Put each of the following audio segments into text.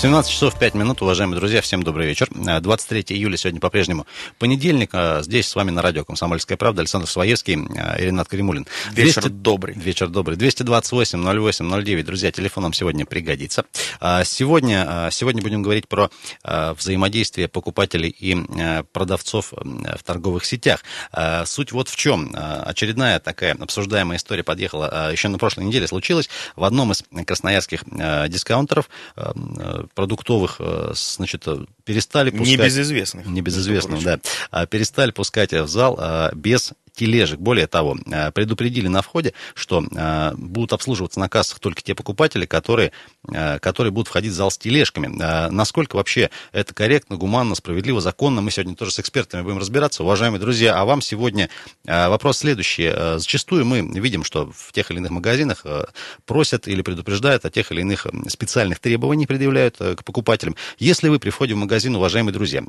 17 часов 5 минут, уважаемые друзья, всем добрый вечер. 23 июля сегодня по-прежнему понедельник. А здесь с вами на радио «Комсомольская правда» Александр Своевский, а, Иринат Каримулин. Вечер 200... добрый. Вечер добрый. 228 08 09. Друзья, телефон нам сегодня пригодится. Сегодня, сегодня будем говорить про взаимодействие покупателей и продавцов в торговых сетях. Суть вот в чем. Очередная такая обсуждаемая история подъехала еще на прошлой неделе, случилась в одном из красноярских дискаунтеров продуктовых, э, значит, э, перестали пускать... Небезызвестных. Небезызвестных, да. А, перестали пускать в зал а, без тележек. Более того, э, предупредили на входе, что будут обслуживаться на кассах только те покупатели, которые, которые будут входить в зал с тележками. Насколько вообще это корректно, гуманно, справедливо, законно, мы сегодня тоже с экспертами будем разбираться. Уважаемые друзья, а вам сегодня вопрос следующий. Зачастую мы видим, что в тех или иных магазинах просят или предупреждают о тех или иных специальных требованиях, предъявляют к покупателям. Если вы при входе в магазин, уважаемые друзья,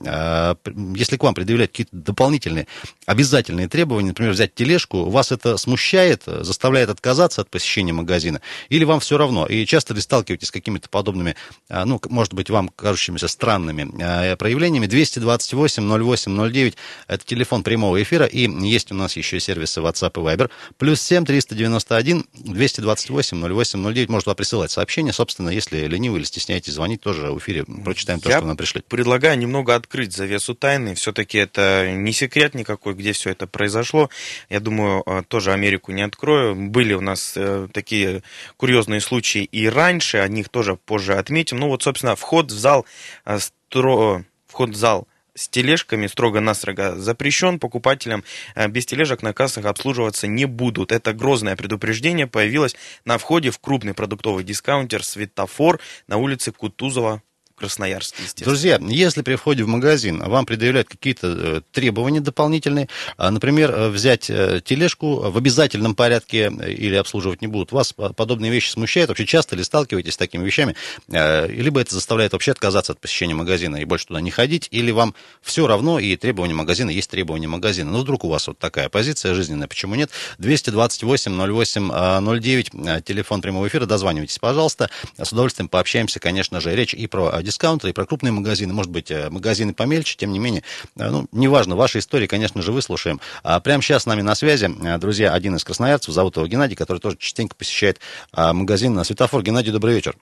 если к вам предъявляют какие-то дополнительные обязательные требования, например, взять тележку, вас это смущает, заставляет отказаться от посещения магазина, или вам все равно? И часто ли сталкиваетесь с какими-то подобными, а, ну, может быть, вам кажущимися странными а, проявлениями? 228 08 09 это телефон прямого эфира, и есть у нас еще сервисы WhatsApp и Viber. Плюс 7 391 228 08 09. Может вам присылать сообщение. Собственно, если ленивы или стесняетесь звонить, тоже в эфире прочитаем то, Я что нам пришли. Предлагаю немного открыть завесу тайны. Все-таки это не секрет никакой, где все это произошло. Я думаю, э, тоже Америку не открою. Были у нас э, такие курьезные случаи и раньше, о них тоже позже отметим. Ну вот, собственно, вход в зал, э, стро... вход в зал с тележками строго-настрого запрещен. Покупателям без тележек на кассах обслуживаться не будут. Это грозное предупреждение появилось на входе в крупный продуктовый дискаунтер «Светофор» на улице Кутузова Красноярске, естественно. Друзья, если при входе в магазин вам предъявляют какие-то э, требования дополнительные, а, например, э, взять э, тележку в обязательном порядке или обслуживать не будут, вас подобные вещи смущают? Вообще часто ли сталкиваетесь с такими вещами? Либо это заставляет вообще отказаться от посещения магазина и больше туда не ходить, или вам все равно, и требования магазина есть требования магазина. Но вдруг у вас вот такая позиция жизненная, почему нет? 228 08 09, телефон прямого эфира, дозванивайтесь, пожалуйста. С удовольствием пообщаемся, конечно же, речь и про дискаунтеры, и про крупные магазины, может быть, э, магазины помельче, тем не менее, э, ну, неважно, ваши истории, конечно же, выслушаем. А прямо сейчас с нами на связи, э, друзья, один из красноярцев, зовут его Геннадий, который тоже частенько посещает магазин на светофор. Геннадий, добрый вечер.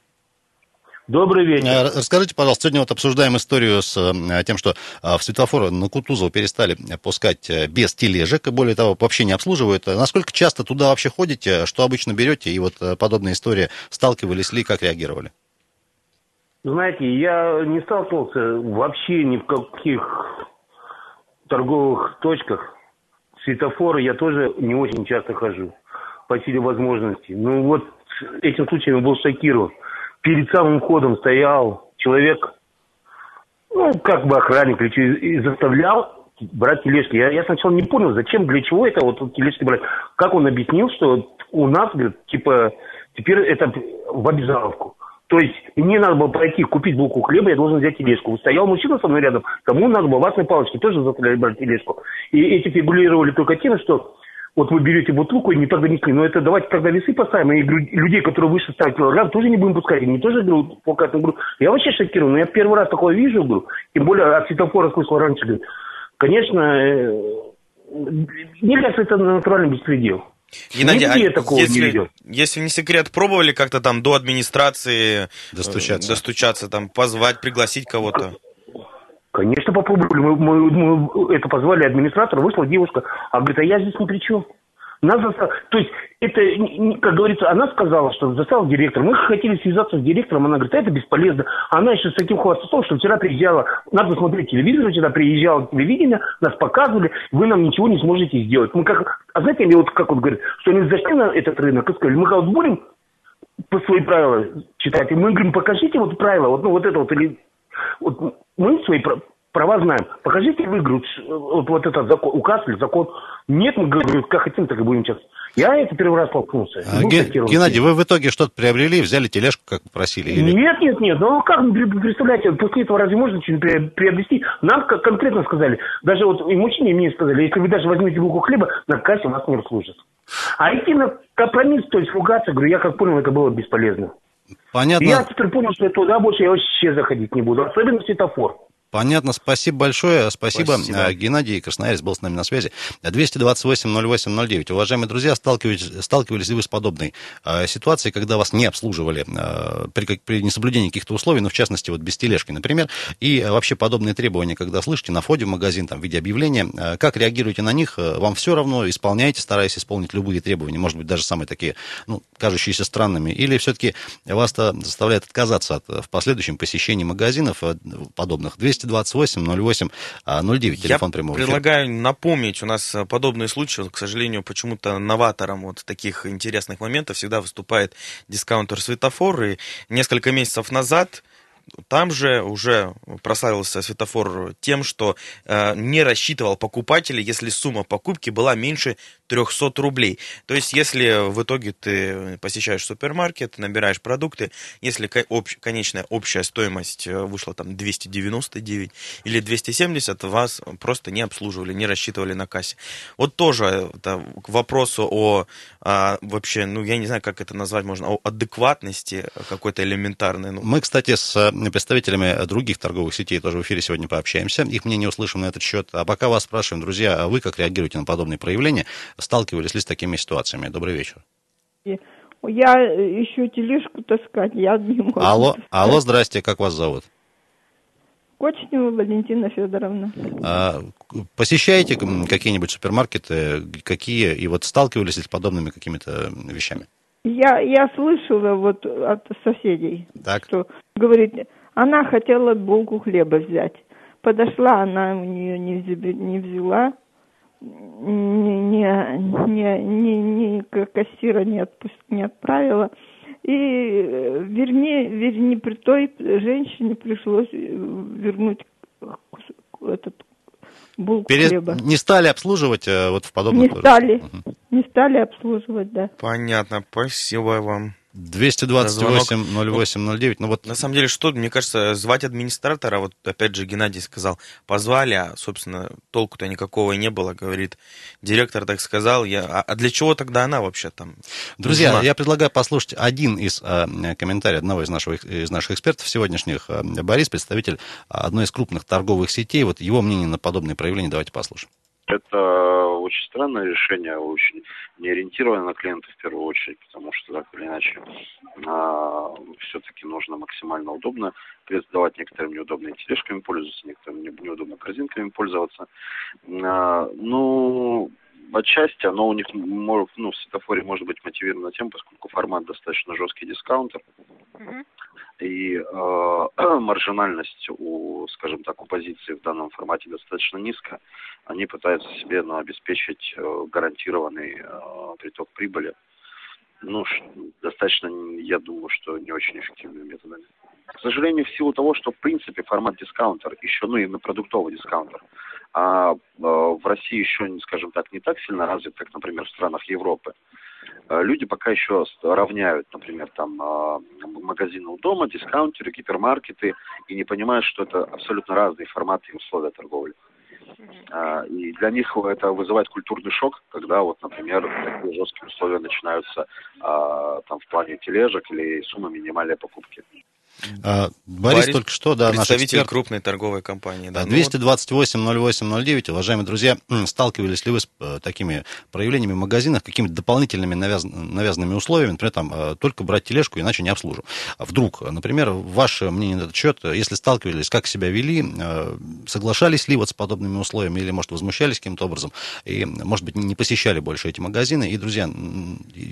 Добрый вечер. Расскажите, пожалуйста, сегодня вот обсуждаем историю с тем, что в светофор на Кутузова перестали пускать без тележек, и более того, вообще не обслуживают. Насколько часто туда вообще ходите, что обычно берете, и вот подобная история, сталкивались ли, как реагировали? Знаете, я не сталкивался вообще ни в каких торговых точках. Светофоры я тоже не очень часто хожу по силе возможностей. Ну вот этим случаем я был шокирован. Перед самым входом стоял человек, ну, как бы охранник, и заставлял брать тележки. Я, я сначала не понял, зачем, для чего это вот тележки брать. Как он объяснил, что у нас, говорит, типа, теперь это в обязаловку. То есть мне надо было пройти, купить булку хлеба, я должен взять тележку. Стоял мужчина со мной рядом, тому надо было ватной палочки, тоже заставляли брать тележку. И эти фигурировали только тем, что вот вы берете бутылку и не так донесли. Но это давайте тогда весы поставим, и людей, которые выше 100 килограмм, тоже не будем пускать. Они тоже, говорю, пока говорю, я вообще шокирован. Я первый раз такое вижу, говорю, тем более от светофора слышал раньше, говорю, конечно, э, мне кажется, это натуральный беспредел. Геннадий, а если, если не секрет, пробовали как-то там до администрации э, достучаться, достучаться там, позвать, пригласить кого-то? Конечно, попробовали. Мы, мы, мы это позвали администратора, вышла девушка, а говорит, а я здесь ни при чем. Нас застав... То есть, это, как говорится, она сказала, что застал директор. Мы хотели связаться с директором, она говорит, а это бесполезно. Она еще с таким хвастом, что вчера приезжала, надо смотреть телевизор, вчера приезжала телевидение, нас показывали, вы нам ничего не сможете сделать. Мы как, а знаете, они вот как вот говорят, что они зашли на этот рынок и сказали, мы вот будем по свои правила читать. И мы говорим, покажите вот правила, вот, ну, вот это вот, или вот мы свои права знаем. Покажите вы, говорю, вот, вот этот закон, указ или закон. Нет, мы говорим, как хотим, так и будем сейчас. Я это первый раз столкнулся. А, Геннадий, вы в итоге что-то приобрели, взяли тележку, как попросили? Или... Нет, нет, нет. Ну как, представляете, после этого разве можно что-нибудь приобрести? Нам конкретно сказали, даже вот и мужчине мне сказали, если вы даже возьмете булку хлеба, на кассе вас не обслужат. А идти на компромисс, то есть ругаться, говорю, я как понял, это было бесполезно. Понятно. Я теперь понял, что туда больше я вообще заходить не буду, особенно светофор. Понятно, спасибо большое. Спасибо. спасибо. А, Геннадий Красноярец был с нами на связи. 228-08-09. Уважаемые друзья, сталкивались, сталкивались ли вы с подобной э, ситуацией, когда вас не обслуживали э, при, при несоблюдении каких-то условий, ну, в частности, вот без тележки, например, и э, вообще подобные требования, когда слышите на входе в магазин, там, в виде объявления, э, как реагируете на них? Вам все равно, исполняете, стараясь исполнить любые требования, может быть, даже самые такие, ну, кажущиеся странными, или все-таки вас -то заставляет отказаться от в последующем посещении магазинов подобных? 200 228 08 09, телефон Я прямого предлагаю напомнить, у нас э, подобные случаи, вот, к сожалению, почему-то новатором вот таких интересных моментов всегда выступает дискаунтер светофор, и несколько месяцев назад там же уже прославился светофор тем, что э, не рассчитывал покупателя, если сумма покупки была меньше 300 рублей. То есть, если в итоге ты посещаешь супермаркет, набираешь продукты, если общ, конечная общая стоимость э, вышла там 299 или 270, вас просто не обслуживали, не рассчитывали на кассе. Вот тоже это к вопросу о а, вообще, ну, я не знаю, как это назвать можно, о адекватности какой-то элементарной. Ну. Мы, кстати, с представителями других торговых сетей тоже в эфире сегодня пообщаемся. Их мнение услышим на этот счет. А пока вас спрашиваем, друзья, а вы как реагируете на подобные проявления? Сталкивались ли с такими ситуациями? Добрый вечер. Я еще тележку таскать, я не могу. Алло, алло, здрасте, как вас зовут? Кочнева Валентина Федоровна. А, посещаете какие-нибудь супермаркеты? Какие? И вот сталкивались ли с подобными какими-то вещами? Я, я слышала вот от соседей, так. что говорит, она хотела булку хлеба взять. Подошла, она у нее не, не взяла, ни, ни, ни, ни, ни кассира не, отпуск, не отправила. И вернее, вернее, при той женщине пришлось вернуть этот булку Перес... хлеба. Не стали обслуживать э, вот в подобных... Не стали, угу. Не стали обслуживать, да. Понятно, спасибо вам. 228-08-09. Ну, вот... На самом деле, что, мне кажется, звать администратора, вот опять же Геннадий сказал, позвали, а, собственно, толку-то никакого не было, говорит, директор так сказал, я... а, а для чего тогда она вообще там Друзья, нужна? я предлагаю послушать один из э, комментариев одного из, нашего, из наших экспертов сегодняшних. Э, Борис, представитель одной из крупных торговых сетей, вот его мнение на подобные проявления давайте послушаем. Это очень странное решение, очень не ориентировано на клиентов в первую очередь, потому что так или иначе а, все-таки нужно максимально удобно давать некоторым неудобными тележками пользоваться, некоторым неудобно корзинками пользоваться. А, ну, отчасти оно у них ну, в светофоре может быть мотивировано тем, поскольку формат достаточно жесткий дискаунтер. Mm-hmm. И э, маржинальность у, скажем так, у позиции в данном формате достаточно низкая. Они пытаются себе ну, обеспечить э, гарантированный э, приток прибыли. Ну, достаточно, я думаю, что не очень эффективными методами. К сожалению, в силу того, что в принципе формат дискаунтер, еще, ну, именно продуктовый дискаунтер, а э, в России еще, скажем так, не так сильно развит, как, например, в странах Европы. Э, люди пока еще равняют, например, там э, магазины у дома, дискаунтеры, гипермаркеты, и не понимают, что это абсолютно разные форматы и условия торговли. А, и для них это вызывает культурный шок, когда вот, например, такие жесткие условия начинаются а, там в плане тележек или суммы минимальной покупки. А, Борис, Борис только что, да, наш эксперт. крупной торговой компании. Да. 228-08-09, уважаемые друзья, сталкивались ли вы с э, такими проявлениями в магазинах, какими-то дополнительными навяз... навязанными условиями, например, там, э, только брать тележку, иначе не обслужу. Вдруг, например, ваше мнение на этот счет, если сталкивались, как себя вели, э, соглашались ли вот с подобными условиями, или, может, возмущались каким-то образом, и, может быть, не посещали больше эти магазины. И, друзья,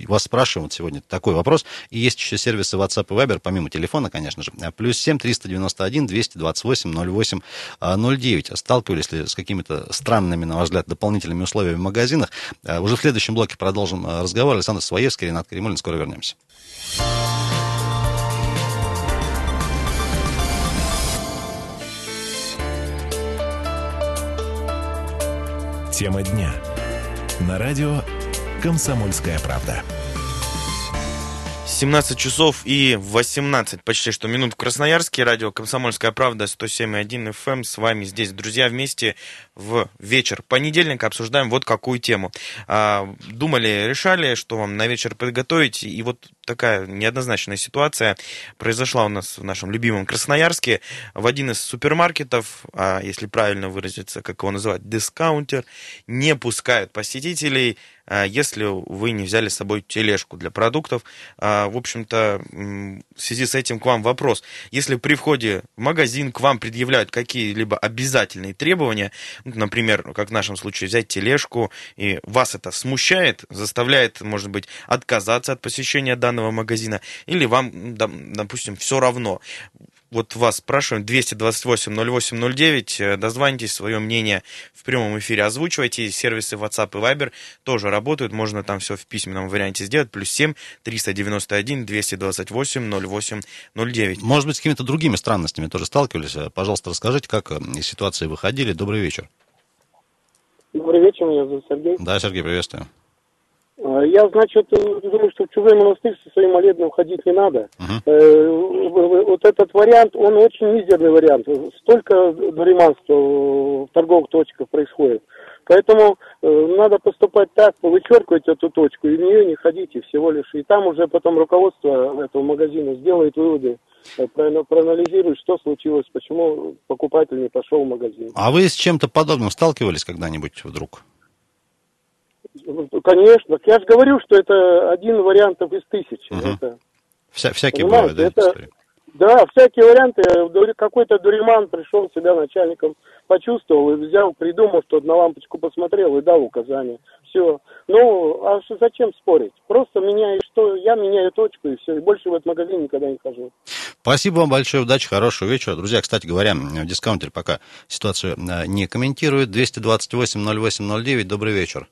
вас спрашивают сегодня такой вопрос, и есть еще сервисы WhatsApp и Viber, помимо телефона, конечно, конечно же. Плюс 7 391 228 08 09. Сталкивались ли с какими-то странными, на ваш взгляд, дополнительными условиями в магазинах? А, уже в следующем блоке продолжим а, разговор. Александр Своевский, Ренат Каримулин. Скоро вернемся. Тема дня. На радио «Комсомольская правда». 17 часов и 18 почти что минут в Красноярске. Радио «Комсомольская правда» 107.1 FM. Эм. С вами здесь, друзья, вместе в вечер понедельника обсуждаем вот какую тему. А, думали, решали, что вам на вечер подготовить. И вот такая неоднозначная ситуация произошла у нас в нашем любимом Красноярске. В один из супермаркетов, а если правильно выразиться, как его называют, дискаунтер, не пускают посетителей а, если вы не взяли с собой тележку для продуктов. В общем-то, в связи с этим к вам вопрос. Если при входе в магазин к вам предъявляют какие-либо обязательные требования, например, как в нашем случае, взять тележку, и вас это смущает, заставляет, может быть, отказаться от посещения данного магазина, или вам, допустим, все равно, вот вас спрашиваем, 228-08-09, э, дозвонитесь, свое мнение в прямом эфире озвучивайте, сервисы WhatsApp и Viber тоже работают, можно там все в письменном варианте сделать, плюс 7 391 228 08 09. Может быть, с какими-то другими странностями тоже сталкивались? Пожалуйста, расскажите, как э, из ситуации выходили. Добрый вечер. Добрый вечер, меня зовут Сергей. Да, Сергей, приветствую. А, я, значит, думаю, что в чужой монастырь со своим молебном ходить не надо. Uh-huh. Вот этот вариант, он очень мизерный вариант. Столько дуриманства в торговых точках происходит. Поэтому э, надо поступать так, вычеркивать эту точку, и в нее не ходите всего лишь. И там уже потом руководство этого магазина сделает выводы, э, проанализирует, что случилось, почему покупатель не пошел в магазин. А вы с чем-то подобным сталкивались когда-нибудь вдруг? Конечно. Я же говорю, что это один вариант из тысячи. Угу. Это, Вся, всякие бывают, да, это, Да, всякие варианты. Какой-то дуриман пришел себя начальником, почувствовал и взял, придумал, что на лампочку посмотрел и дал указание. Все. Ну, а зачем спорить? Просто меняю, что я меняю точку и все. И больше в этот магазин никогда не хожу. Спасибо вам большое, удачи, хорошего вечера. Друзья, кстати говоря, дискаунтер пока ситуацию э, не комментирует. 228-08-09, добрый вечер.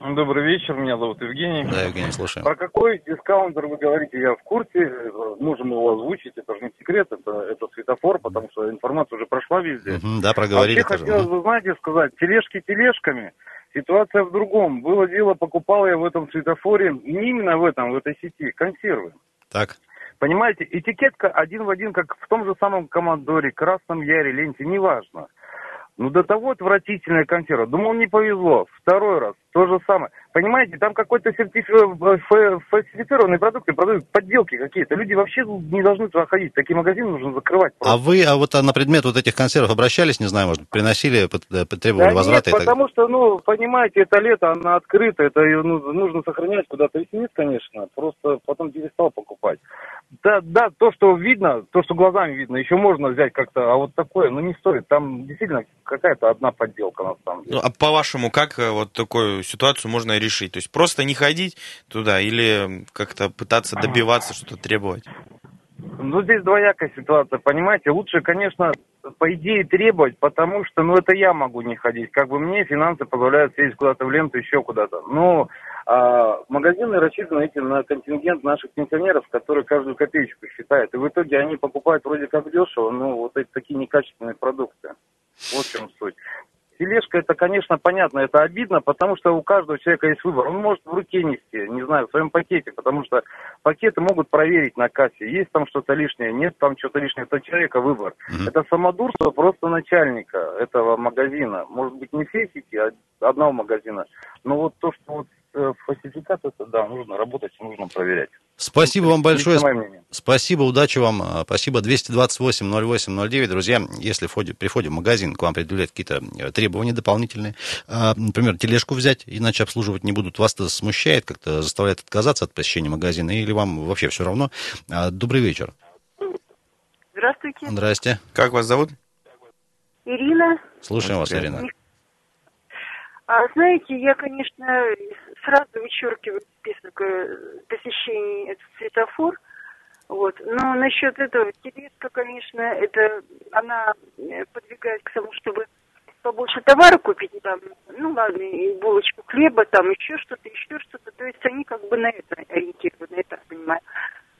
Добрый вечер, меня зовут Евгений. Да, Евгений, слушаем. Про какой дискаунтер вы говорите, я в курсе, можем его озвучить, это же не секрет, это, это светофор, потому что информация уже прошла везде. Угу, да, проговорили. Вообще хотелось бы, знаете, сказать, тележки тележками, ситуация в другом. Было дело, покупал я в этом светофоре, не именно в этом, в этой сети, консервы. Так. Понимаете, этикетка один в один, как в том же самом Командоре, Красном Яре, Ленте, неважно. Ну, до того отвратительная консерва. Думал, не повезло. Второй раз. То же самое. Понимаете, там какой-то сертифи... Э, фальсифицированные продукты продают, подделки какие-то. Люди вообще не должны туда ходить. Такие магазины нужно закрывать. Просто. А вы а вот а на предмет вот этих консервов обращались, не знаю, может, приносили, требовали да возврата? Нет, потому что, ну, понимаете, это лето, она открыта, это ее ну, нужно сохранять куда-то. Если нет, конечно, просто потом перестал покупать. Да, да, то, что видно, то, что глазами видно, еще можно взять как-то, а вот такое, ну, не стоит. Там действительно какая-то одна подделка, на самом деле. Ну, а по-вашему, как э, вот ситуацию можно решить? То есть просто не ходить туда или как-то пытаться добиваться, что-то требовать? Ну, здесь двоякая ситуация, понимаете. Лучше, конечно, по идее требовать, потому что, ну, это я могу не ходить. Как бы мне финансы позволяют съездить куда-то в ленту, еще куда-то. Но а, магазины рассчитаны эти на контингент наших пенсионеров, которые каждую копеечку считают. И в итоге они покупают вроде как дешево, но вот эти такие некачественные продукты. Вот в чем суть. Тележка, это, конечно, понятно, это обидно, потому что у каждого человека есть выбор. Он может в руке нести, не знаю, в своем пакете, потому что пакеты могут проверить на кассе, есть там что-то лишнее, нет там что-то лишнее, это человека выбор. Mm-hmm. Это самодурство просто начальника этого магазина. Может быть, не всей сети, а одного магазина. Но вот то, что вот фальсификат, это да, нужно работать, нужно проверять. Спасибо вам большое. Спасибо, удачи вам. А, спасибо. 228-08-09. Друзья, если входи, при входе в магазин к вам предъявляют какие-то э, требования дополнительные, например, тележку взять, иначе обслуживать не будут, вас это смущает, как-то заставляет отказаться от посещения магазина, или вам вообще все равно? Добрый вечер. Здравствуйте. Здрасте. Как вас зовут? Ирина. Слушаем вас, Ирина. А, знаете, я, конечно, сразу вычеркиваю список э, посещений этот светофор. Вот. Но насчет этого тележка, конечно, это она э, подвигает к тому, чтобы побольше товара купить, там, ну ладно, и булочку хлеба, там еще что-то, еще что-то. То есть они как бы на это ориентированы, я так понимаю.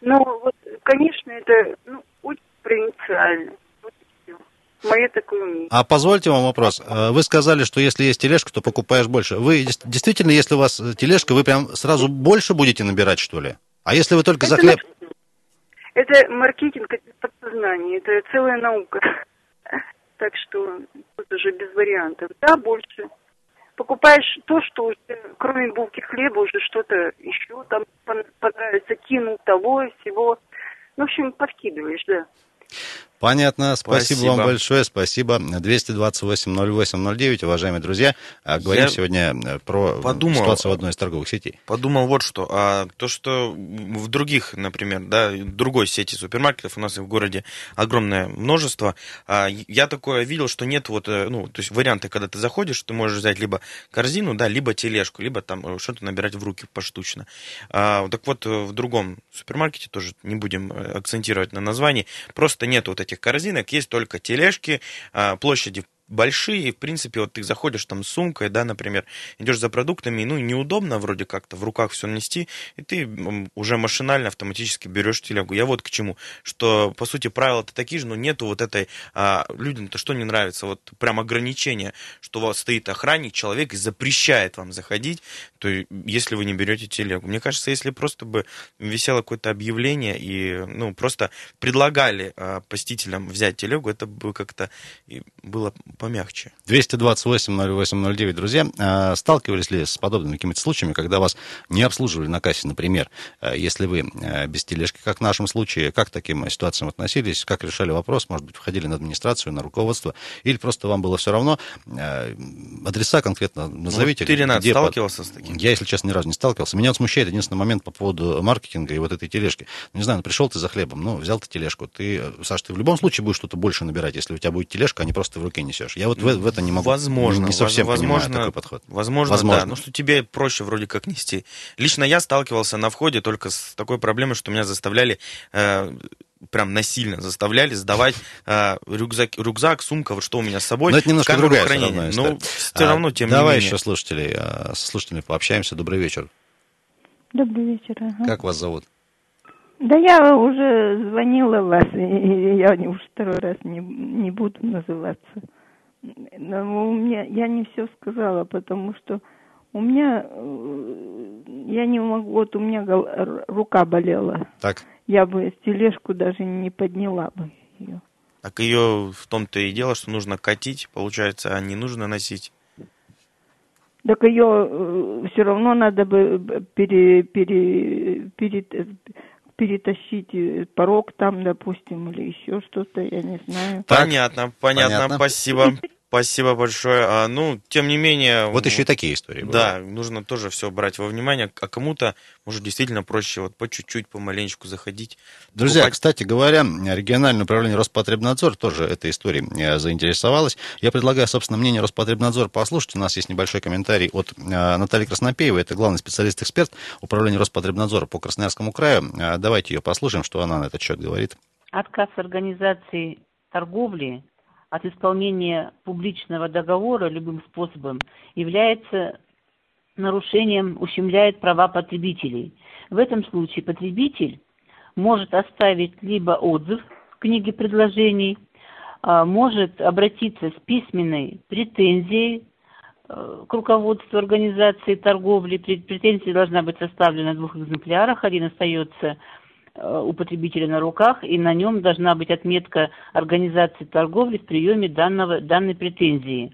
Но вот, конечно, это ну, очень провинциально. Вот и все. Мое такое мнение. А позвольте вам вопрос. Э, вы сказали, что если есть тележка, то покупаешь больше. Вы действительно, если у вас тележка, вы прям сразу больше будете набирать, что ли? А если вы только это за хлеб... Это маркетинг, это подсознание, это целая наука. Так что тут уже без вариантов. Да, больше. Покупаешь то, что у тебя, кроме булки хлеба, уже что-то еще там понравится, кинул того, всего. Ну, в общем, подкидываешь, да. Понятно. Спасибо, спасибо вам большое. Спасибо. 228-08-09, уважаемые друзья. А, говорим Я сегодня э, про подумал, ситуацию в одной из торговых сетей. Подумал вот что. А, то, что в других, например, да, другой сети супермаркетов, у нас в городе огромное множество, а, я такое видел, что нет вот, э, ну, то есть варианты, когда ты заходишь, ты можешь взять либо корзину, да, либо тележку, либо там э, что-то набирать в руки поштучно. А, так вот, в другом супермаркете, тоже не будем акцентировать на названии, просто нет вот этих корзинок, есть только тележки, а, площади большие, в принципе, вот ты заходишь там с сумкой, да, например, идешь за продуктами, ну, неудобно вроде как-то в руках все нести, и ты уже машинально, автоматически берешь телегу. Я вот к чему, что, по сути, правила-то такие же, но нету вот этой, а, людям-то что не нравится, вот прям ограничение, что у вас стоит охранник, человек и запрещает вам заходить, то если вы не берете телегу. Мне кажется, если просто бы висело какое-то объявление и, ну, просто предлагали а, посетителям взять телегу, это бы как-то было помягче. 228-08-09, друзья. А, сталкивались ли с подобными какими-то случаями, когда вас не обслуживали на кассе, например, а, если вы а, без тележки, как в нашем случае, как к таким ситуациям относились, как решали вопрос, может быть, входили на администрацию, на руководство, или просто вам было все равно, адреса конкретно назовите. Вот ты, Ренат, где сталкивался с таким? Я, если честно, ни разу не сталкивался. Меня вот смущает единственный момент по поводу маркетинга и вот этой тележки. Ну, не знаю, ну, пришел ты за хлебом, ну, взял ты тележку, ты, Саш, ты в любом случае будешь что-то больше набирать, если у тебя будет тележка, а не просто в руке несешь живешь. Я вот в, в это не могу. Возможно. Не совсем возможно, понимаю такой подход. Возможно, возможно, да. Ну, что тебе проще вроде как нести. Лично я сталкивался на входе только с такой проблемой, что меня заставляли э, прям насильно заставляли сдавать э, рюкзак, рюкзак, сумка, вот что у меня с собой. Но это немножко другая хранения. Но все равно, тем Давай не менее. еще слушателей, э, с слушателями пообщаемся. Добрый вечер. Добрый вечер. Ага. Как вас зовут? Да я уже звонила вас, и я уже второй раз не, не буду называться. Но у меня, я не все сказала, потому что у меня, э, я не могу, вот у меня рука болела. Так. Я бы тележку даже не подняла бы ее. Так ее в том-то и дело, что нужно катить, получается, а не нужно носить. Так ее э, все равно надо бы пере, пере, пере, перетащить э, порог там, допустим, или еще что-то, я не знаю. Понятно, понятно, понятно. спасибо. Спасибо большое. А, ну, тем не менее... Вот еще и такие истории. Да, бывают. нужно тоже все брать во внимание. А кому-то, может, действительно проще вот по чуть-чуть, помаленечку заходить. Друзья, покупать. кстати говоря, региональное управление Роспотребнадзор тоже этой историей э, заинтересовалось. Я предлагаю, собственно, мнение Роспотребнадзора послушать. У нас есть небольшой комментарий от э, Натальи Краснопеевой. Это главный специалист-эксперт управления Роспотребнадзора по Красноярскому краю. Э, давайте ее послушаем, что она на этот счет говорит. Отказ организации торговли от исполнения публичного договора любым способом является нарушением, ущемляет права потребителей. В этом случае потребитель может оставить либо отзыв в книге предложений, а, может обратиться с письменной претензией э, к руководству организации торговли. Претензия должна быть составлена в двух экземплярах. Один остается у потребителя на руках, и на нем должна быть отметка организации торговли в приеме данного, данной претензии.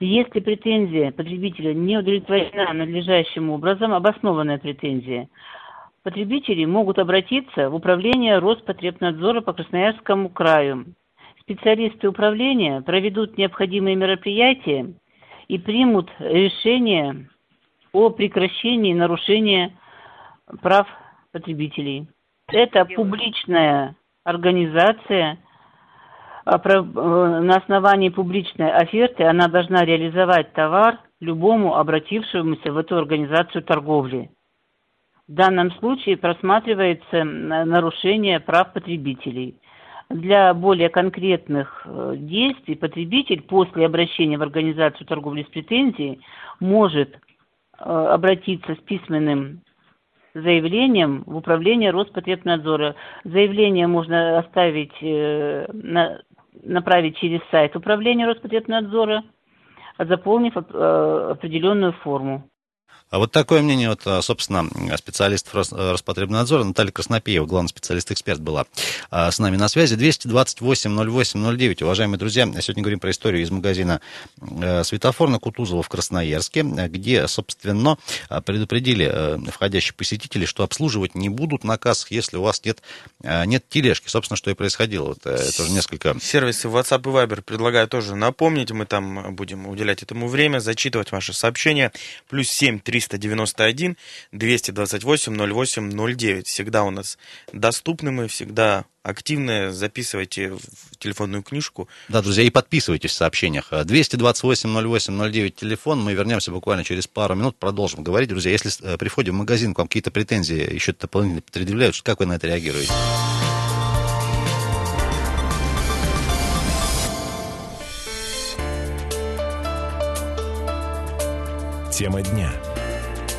Если претензия потребителя не удовлетворена надлежащим образом, обоснованная претензия, потребители могут обратиться в управление Роспотребнадзора по Красноярскому краю. Специалисты управления проведут необходимые мероприятия и примут решение о прекращении нарушения прав потребителей. Это публичная организация, а э, на основании публичной оферты она должна реализовать товар любому обратившемуся в эту организацию торговли. В данном случае просматривается нарушение прав потребителей. Для более конкретных э, действий потребитель после обращения в организацию торговли с претензией может э, обратиться с письменным заявлением в управление Роспотребнадзора. Заявление можно оставить э, на направить через сайт управления Роспотребнадзора, заполнив определенную форму. А вот такое мнение, вот, а, собственно, специалистов Роспотребнадзора, Наталья Краснопеева, главный специалист-эксперт была а, с нами на связи. 228-08-09. Уважаемые друзья, сегодня говорим про историю из магазина э, «Светофор» на Кутузова в Красноярске, где, собственно, предупредили э, входящих посетителей, что обслуживать не будут на кассах, если у вас нет, э, нет тележки. Собственно, что и происходило. Вот, это уже несколько... Сервисы WhatsApp и Viber предлагаю тоже напомнить. Мы там будем уделять этому время, зачитывать ваши сообщения. Плюс 7 3 391 228 08 09. Всегда у нас доступны мы, всегда активные. Записывайте в телефонную книжку. Да, друзья, и подписывайтесь в сообщениях. 228 08 09 телефон. Мы вернемся буквально через пару минут, продолжим говорить. Друзья, если э, при входе в магазин к вам какие-то претензии еще дополнительно предъявляют, как вы на это реагируете? Тема дня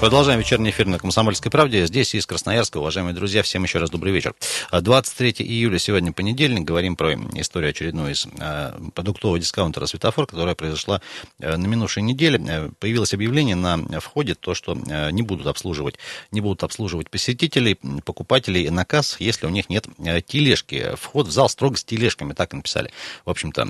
Продолжаем вечерний эфир на «Комсомольской правде». Здесь из Красноярска. Уважаемые друзья, всем еще раз добрый вечер. 23 июля, сегодня понедельник. Говорим про историю очередную из э, продуктового дискаунтера «Светофор», которая произошла э, на минувшей неделе. Появилось объявление на входе, то, что не будут обслуживать, не будут обслуживать посетителей, покупателей на кассах, если у них нет тележки. Вход в зал строго с тележками, так и написали. В общем-то,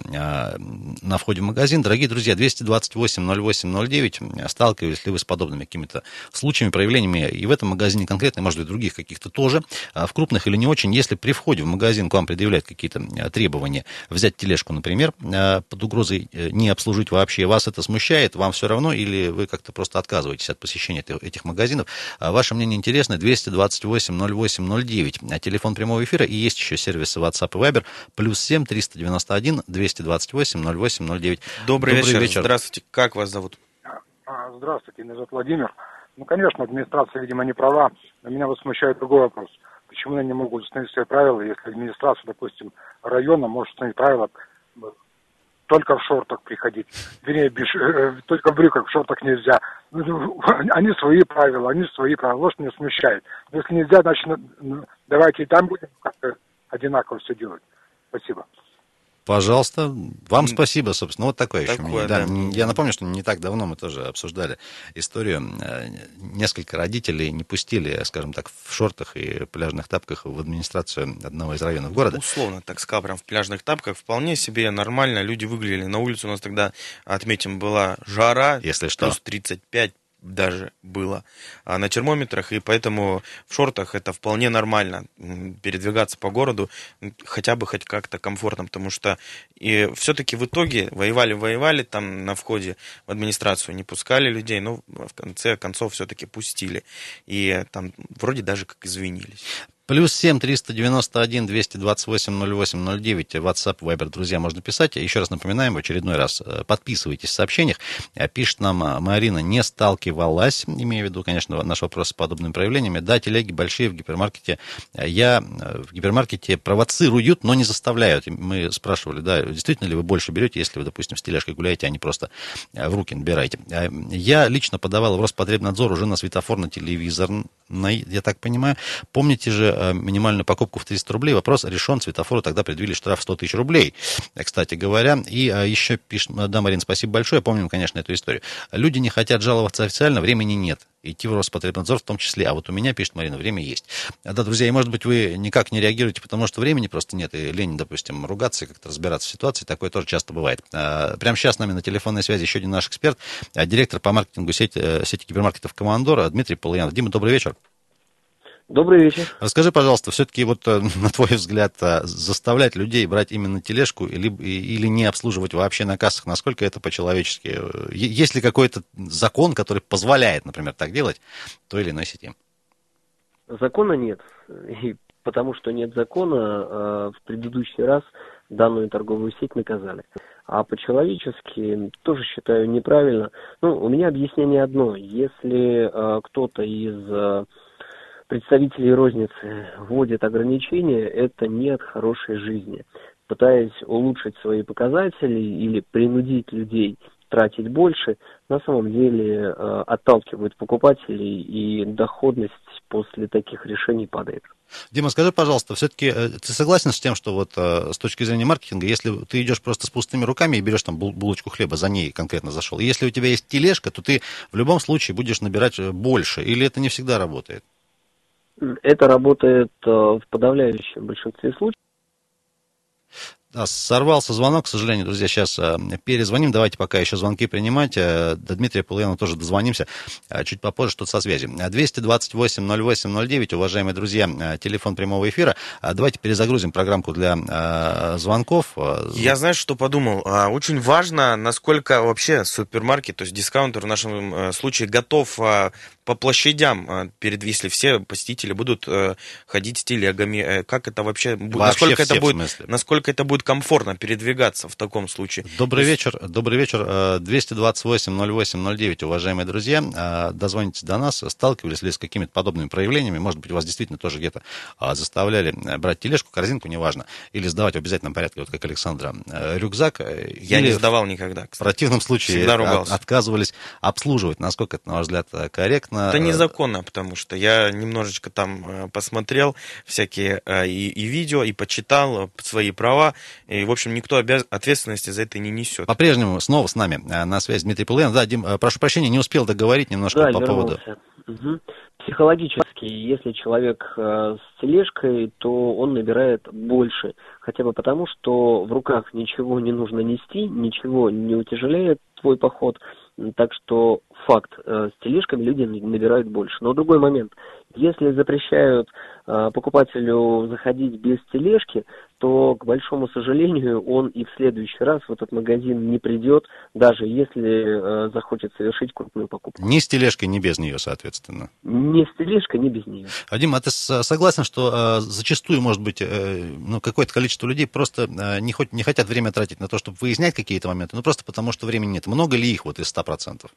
на входе в магазин. Дорогие друзья, 228 08 09. Сталкивались ли вы с подобными какими-то случаями, проявлениями и в этом магазине конкретно, может быть, других каких-то тоже, а в крупных или не очень, если при входе в магазин к вам предъявляют какие-то а, требования взять тележку, например, а, под угрозой э, не обслужить вообще, вас это смущает, вам все равно, или вы как-то просто отказываетесь от посещения этих магазинов. Ваше мнение интересно, 228 08 09, телефон прямого эфира, и есть еще сервисы WhatsApp и Viber, плюс 7 391 228 08 09. Добрый, Добрый вечер. вечер, здравствуйте, как вас зовут? Здравствуйте, меня зовут Владимир. Ну, конечно, администрация, видимо, не права, но меня вот смущает другой вопрос. Почему они не могут установить свои правила, если администрация, допустим, района может установить правила только в шортах приходить. Вернее, без, э, только в брюках, в шортах нельзя. Ну, ну они свои правила, они свои правила. Вот меня смущает. Если нельзя, значит, ну, давайте и там будем одинаково все делать. Спасибо. Пожалуйста, вам спасибо, собственно. Вот такое, такое еще. Да. Да. Я напомню, что не так давно мы тоже обсуждали историю. Э, несколько родителей не пустили, скажем так, в шортах и пляжных тапках в администрацию одного из районов города. Условно, так сказал, прям в пляжных тапках вполне себе нормально. Люди выглядели на улице. У нас тогда, отметим, была жара. Если что. Плюс 35, даже было а на термометрах, и поэтому в шортах это вполне нормально передвигаться по городу, хотя бы хоть как-то комфортно, потому что и все-таки в итоге воевали-воевали там на входе в администрацию, не пускали людей, но в конце концов все-таки пустили, и там вроде даже как извинились. Плюс семь триста девяносто один двести двадцать восемь ноль восемь ноль девять WhatsApp, Viber, друзья, можно писать. Еще раз напоминаем в очередной раз, э, подписывайтесь в сообщениях. Э, пишет нам э, Марина, не сталкивалась, имея в виду, конечно, наш вопрос с подобными проявлениями. Да, телеги большие в гипермаркете. Я в гипермаркете провоцируют, но не заставляют. Мы спрашивали, да, действительно ли вы больше берете, если вы, допустим, с тележкой гуляете, а не просто в руки набираете. Я лично подавал в Роспотребнадзор уже на светофор на телевизор, я так понимаю. Помните же Э, минимальную покупку в 300 рублей. Вопрос решен, светофору тогда предъявили штраф 100 тысяч рублей, кстати говоря. И э, еще пишет, да, Марин, спасибо большое, помним, конечно, эту историю. Люди не хотят жаловаться официально, времени нет. Идти в Роспотребнадзор в том числе. А вот у меня, пишет Марина, время есть. Да, друзья, и может быть вы никак не реагируете, потому что времени просто нет, и лень, допустим, ругаться как-то разбираться в ситуации. Такое тоже часто бывает. А, прямо сейчас с нами на телефонной связи еще один наш эксперт, а, директор по маркетингу сети, э, сети гипермаркетов Командора Дмитрий Полуянов. Дима, добрый вечер. Добрый вечер. Расскажи, пожалуйста, все-таки вот э, на твой взгляд, э, заставлять людей брать именно тележку или, или не обслуживать вообще на кассах, насколько это по-человечески? Э, есть ли какой-то закон, который позволяет, например, так делать той или иной сети? Закона нет. И потому что нет закона, в предыдущий раз данную торговую сеть наказали. А по-человечески тоже считаю неправильно. Ну, у меня объяснение одно. Если кто-то из представители розницы вводят ограничения, это не от хорошей жизни. Пытаясь улучшить свои показатели или принудить людей тратить больше, на самом деле э, отталкивают покупателей и доходность после таких решений падает. Дима, скажи, пожалуйста, все-таки э, ты согласен с тем, что вот э, с точки зрения маркетинга, если ты идешь просто с пустыми руками и берешь там булочку хлеба, за ней конкретно зашел, и если у тебя есть тележка, то ты в любом случае будешь набирать э, больше, или это не всегда работает? Это работает в подавляющем большинстве случаев. Да, сорвался звонок, к сожалению, друзья, сейчас э, перезвоним. Давайте пока еще звонки принимать. Э, до Дмитрия Полуянова тоже дозвонимся э, чуть попозже, что-то со связи. 228-08-09, уважаемые друзья, телефон прямого эфира. Давайте перезагрузим программку для звонков. Я, знаешь, что подумал? А, очень важно, насколько вообще супермаркет, то есть дискаунтер в нашем случае готов а, по площадям, а, перед, если все посетители будут э, ходить с телегами, э, как это вообще, вообще насколько это будет, насколько это будет комфортно передвигаться в таком случае. Добрый вечер, добрый вечер, 228-08-09, э, уважаемые друзья, дозвонитесь до нас, сталкивались ли с какими-то подобными проявлениями, может быть, вас действительно тоже где-то а, заставляли брать тележку, корзинку, неважно, или сдавать в обязательном порядке, вот как Александра, рюкзак. Я не сдавал никогда, кстати. В противном случае отказывались обслуживать, насколько это, на ваш взгляд, корректно. Это незаконно, потому что я немножечко там э, посмотрел всякие э, и, и видео, и почитал свои права, и, в общем, никто обяз... ответственности за это не несет. По-прежнему снова с нами э, на связи Дмитрий Пулен. Да, Дим, прошу прощения, не успел договорить немножко да, по вернулся. поводу... Угу. Психологически, если человек э, с тележкой, то он набирает больше. Хотя бы потому, что в руках ничего не нужно нести, ничего не утяжеляет твой поход. Так что факт, э, с тележками люди набирают больше. Но другой момент, если запрещают э, покупателю заходить без тележки, то, к большому сожалению, он и в следующий раз в этот магазин не придет, даже если э, захочет совершить крупную покупку. Ни с тележкой, ни без нее, соответственно. Ни с тележкой, ни без нее. А, Дима, а ты согласен, что зачастую, может быть, ну, какое-то количество людей просто не, хоть, не хотят время тратить на то, чтобы выяснять какие-то моменты, ну, просто потому что времени нет. Много ли их вот из 100%?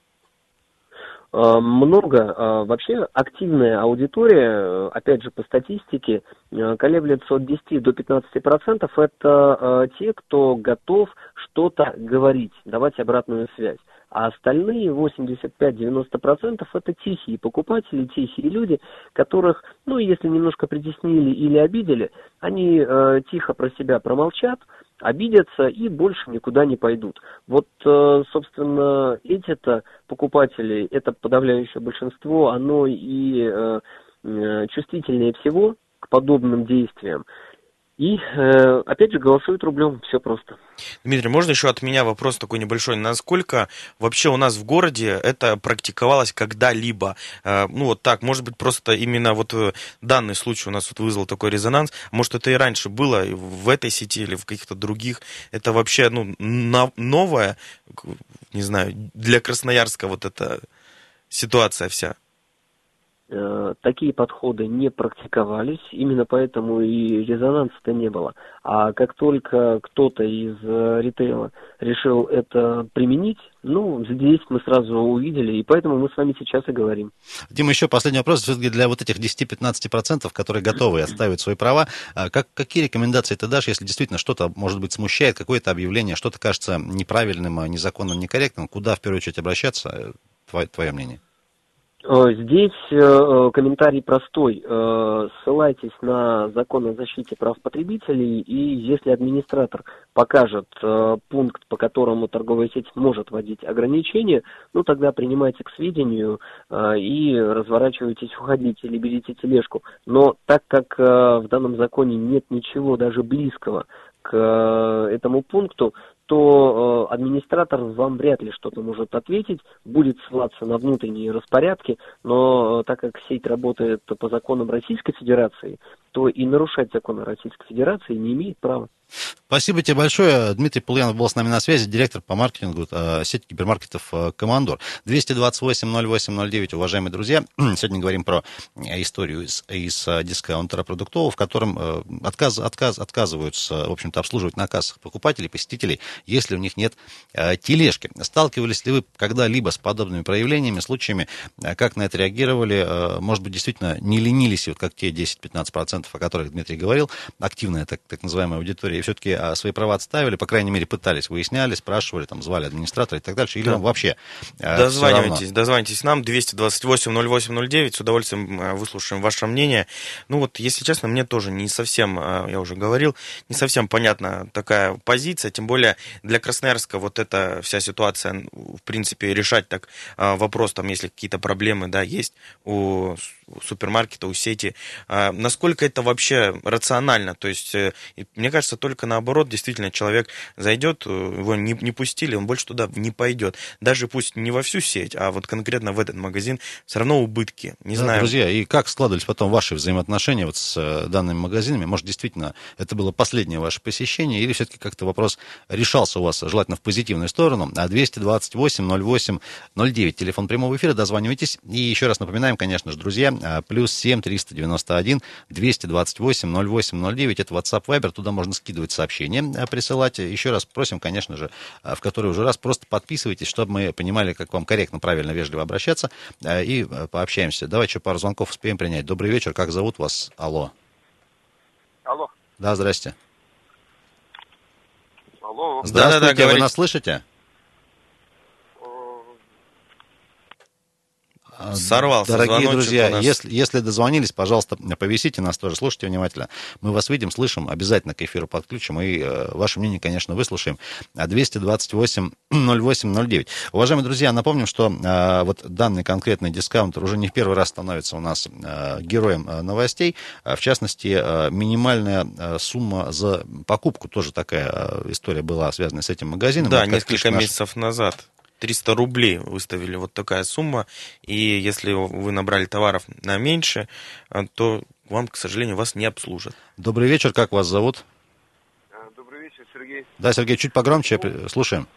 Э, много. Э, вообще активная аудитория, э, опять же, по статистике, колеблется от 10 до 15 процентов. Это те, кто готов что-то говорить, давать обратную связь. А остальные 85-90% это тихие покупатели, тихие люди, которых, ну, если немножко притеснили или обидели, они э, тихо про себя промолчат, обидятся и больше никуда не пойдут. Вот, э, собственно, эти-то покупатели, это подавляющее большинство, оно и э, э, чувствительнее всего к подобным действиям. И, э, опять же, голосуют рублем, все просто. Дмитрий, можно еще от меня вопрос такой небольшой? Насколько вообще у нас в городе это практиковалось когда-либо? Э, ну, вот так, может быть, просто именно вот э, данный случай у нас вот вызвал такой резонанс. Может, это и раньше было в этой сети или в каких-то других. Это вообще, ну, новое, не знаю, для Красноярска вот эта ситуация вся. Э, такие подходы не практиковались, именно поэтому и резонанса-то не было. А как только кто-то из э, ритейла решил это применить, ну, здесь мы сразу увидели, и поэтому мы с вами сейчас и говорим. Дима, еще последний вопрос. Все-таки для вот этих 10-15%, которые готовы оставить свои права, а как, какие рекомендации ты дашь, если действительно что-то, может быть, смущает, какое-то объявление, что-то кажется неправильным, незаконным, некорректным, куда в первую очередь обращаться? Твое, твое мнение? Э, здесь э, комментарий простой. Э, ссылайтесь на закон о защите прав потребителей, и если администратор покажет пункт, по которому торговая сеть может вводить ограничения, ну тогда принимайте к сведению и разворачивайтесь, уходите или берите тележку. Но так как в данном законе нет ничего даже близкого к этому пункту, то э, администратор вам вряд ли что-то может ответить, будет ссылаться на внутренние распорядки, но э, так как сеть работает по законам Российской Федерации, то и нарушать законы Российской Федерации не имеет права. Спасибо тебе большое. Дмитрий Пулянов был с нами на связи, директор по маркетингу э, сети гипермаркетов э, «Командор». 228-08-09, уважаемые друзья. Сегодня говорим про историю из, из э, дискаунтера продуктового, в котором э, отказ, отказ, отказываются, в общем-то, обслуживать на кассах покупателей, посетителей, если у них нет э, тележки. Сталкивались ли вы когда-либо с подобными проявлениями, случаями? Э, как на это реагировали? Э, может быть, действительно не ленились, вот как те 10-15%, о которых Дмитрий говорил, активная так, так называемая аудитория и все-таки а, свои права отставили, по крайней мере, пытались, выясняли, спрашивали, там, звали администратора и так дальше, или Да. вам вообще а, Дозванивайтесь, дозванивайтесь нам, 228-08-09, с удовольствием э, выслушаем ваше мнение. Ну вот, если честно, мне тоже не совсем, э, я уже говорил, не совсем понятна такая позиция, тем более для Красноярска вот эта вся ситуация, в принципе, решать так э, вопрос, там, если какие-то проблемы, да, есть у супермаркета, у сети, насколько это вообще рационально, то есть, э, мне кажется, только наоборот, действительно, человек зайдет, э, его не, не пустили, он больше туда не пойдет, даже пусть не во всю сеть, а вот конкретно в этот магазин, все равно убытки, не Да, знаю. Друзья, и как складывались потом ваши взаимоотношения вот с э, данными магазинами? Может, действительно, это было последнее ваше посещение, или все-таки как-то вопрос решался у вас, желательно в позитивную сторону? А 228-08-09, телефон прямого эфира, дозванивайтесь. И еще раз напоминаем, конечно же, друзья, а, плюс 7 391 228 0809, это WhatsApp Viber, туда можно скидывать сообщения, а, присылать. Еще раз просим, конечно же, а, в который уже раз просто подписывайтесь, чтобы мы понимали, как вам корректно, правильно, вежливо обращаться, а, и пообщаемся. Давайте еще пару звонков успеем принять. Добрый вечер, как зовут вас? Алло. Алло. Да, здрасте. Алло. Здравствуйте, вы говорите. нас слышите? Сорвался Дорогие звоночек друзья, у нас. если, если дозвонились, пожалуйста, повисите нас тоже, слушайте внимательно. Мы вас видим, слышим, обязательно к эфиру подключим и э, ваше мнение, конечно, выслушаем. А 228-08-09. Уважаемые друзья, напомним, что э, вот данный конкретный дискаунтер уже не в первый раз становится у нас э, героем э, новостей. А, В частности, э, минимальная э, сумма за покупку, тоже такая э, история была связана с этим магазином. Да, несколько наш- месяцев назад 300 рублей выставили вот такая сумма, и если вы набрали товаров на меньше, а, то вам, к сожалению, вас не обслужат. Добрый вечер, как вас зовут? Добрый вечер, Сергей. Да, Сергей, чуть погромче, при- слушаем.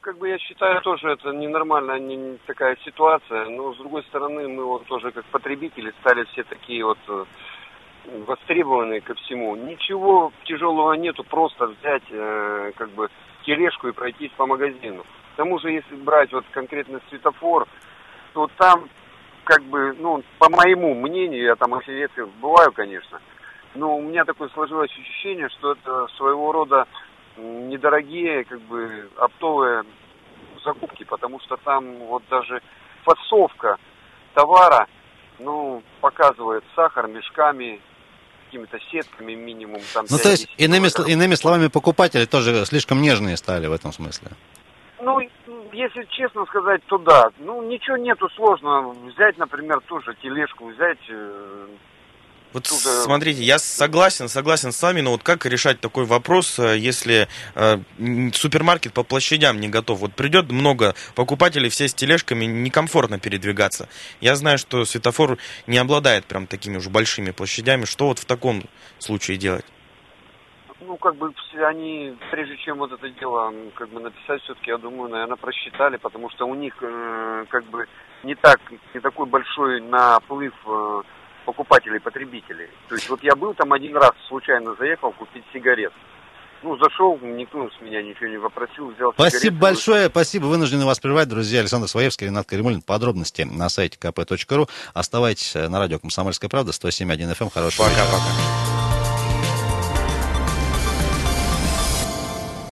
Как бы я считаю, тоже это ненормальная не, не такая ситуация, но с другой стороны, мы вот тоже как потребители стали все такие вот э, востребованные ко всему. Ничего тяжелого нету, просто взять э, как бы тележку и пройтись по магазину. К тому же, если брать вот конкретно светофор, то там как бы, ну, по моему мнению, я там очень редко бываю, конечно, но у меня такое сложилось ощущение, что это своего рода недорогие, как бы, оптовые закупки, потому что там вот даже фасовка товара, ну, показывает сахар мешками, какими-то сетками минимум. Там Ну, то 5-10 есть, иными, килограмм. иными словами, покупатели тоже слишком нежные стали в этом смысле. Ну, если честно сказать, то да. Ну, ничего нету сложного. Взять, например, тоже тележку, взять... э, Вот туда- смотрите, я согласен, согласен с вами, но вот как решать такой вопрос, э, если э, супермаркет по площадям не готов? Вот придет много покупателей, все с тележками, некомфортно передвигаться. Я знаю, что светофор не обладает прям такими уж большими площадями. Что вот в таком случае делать? Ну, как бы все они, прежде чем вот это дело как бы написать, все-таки, я думаю, наверное, просчитали, потому что у них э, как бы не так, не такой большой наплыв э, покупателей, потребителей. То есть вот я был там один раз, случайно заехал купить сигарет. Ну, зашел, никто с меня ничего не попросил, взял Спасибо сигареты, большое, спасибо. Вынуждены вас прервать, друзья. Александр Своевский, Ренат Каримулин. Подробности на сайте kp.ru. Оставайтесь э, на радио «Комсомольская правда», 107.1 FM. Хорошего вечера. Пока-пока.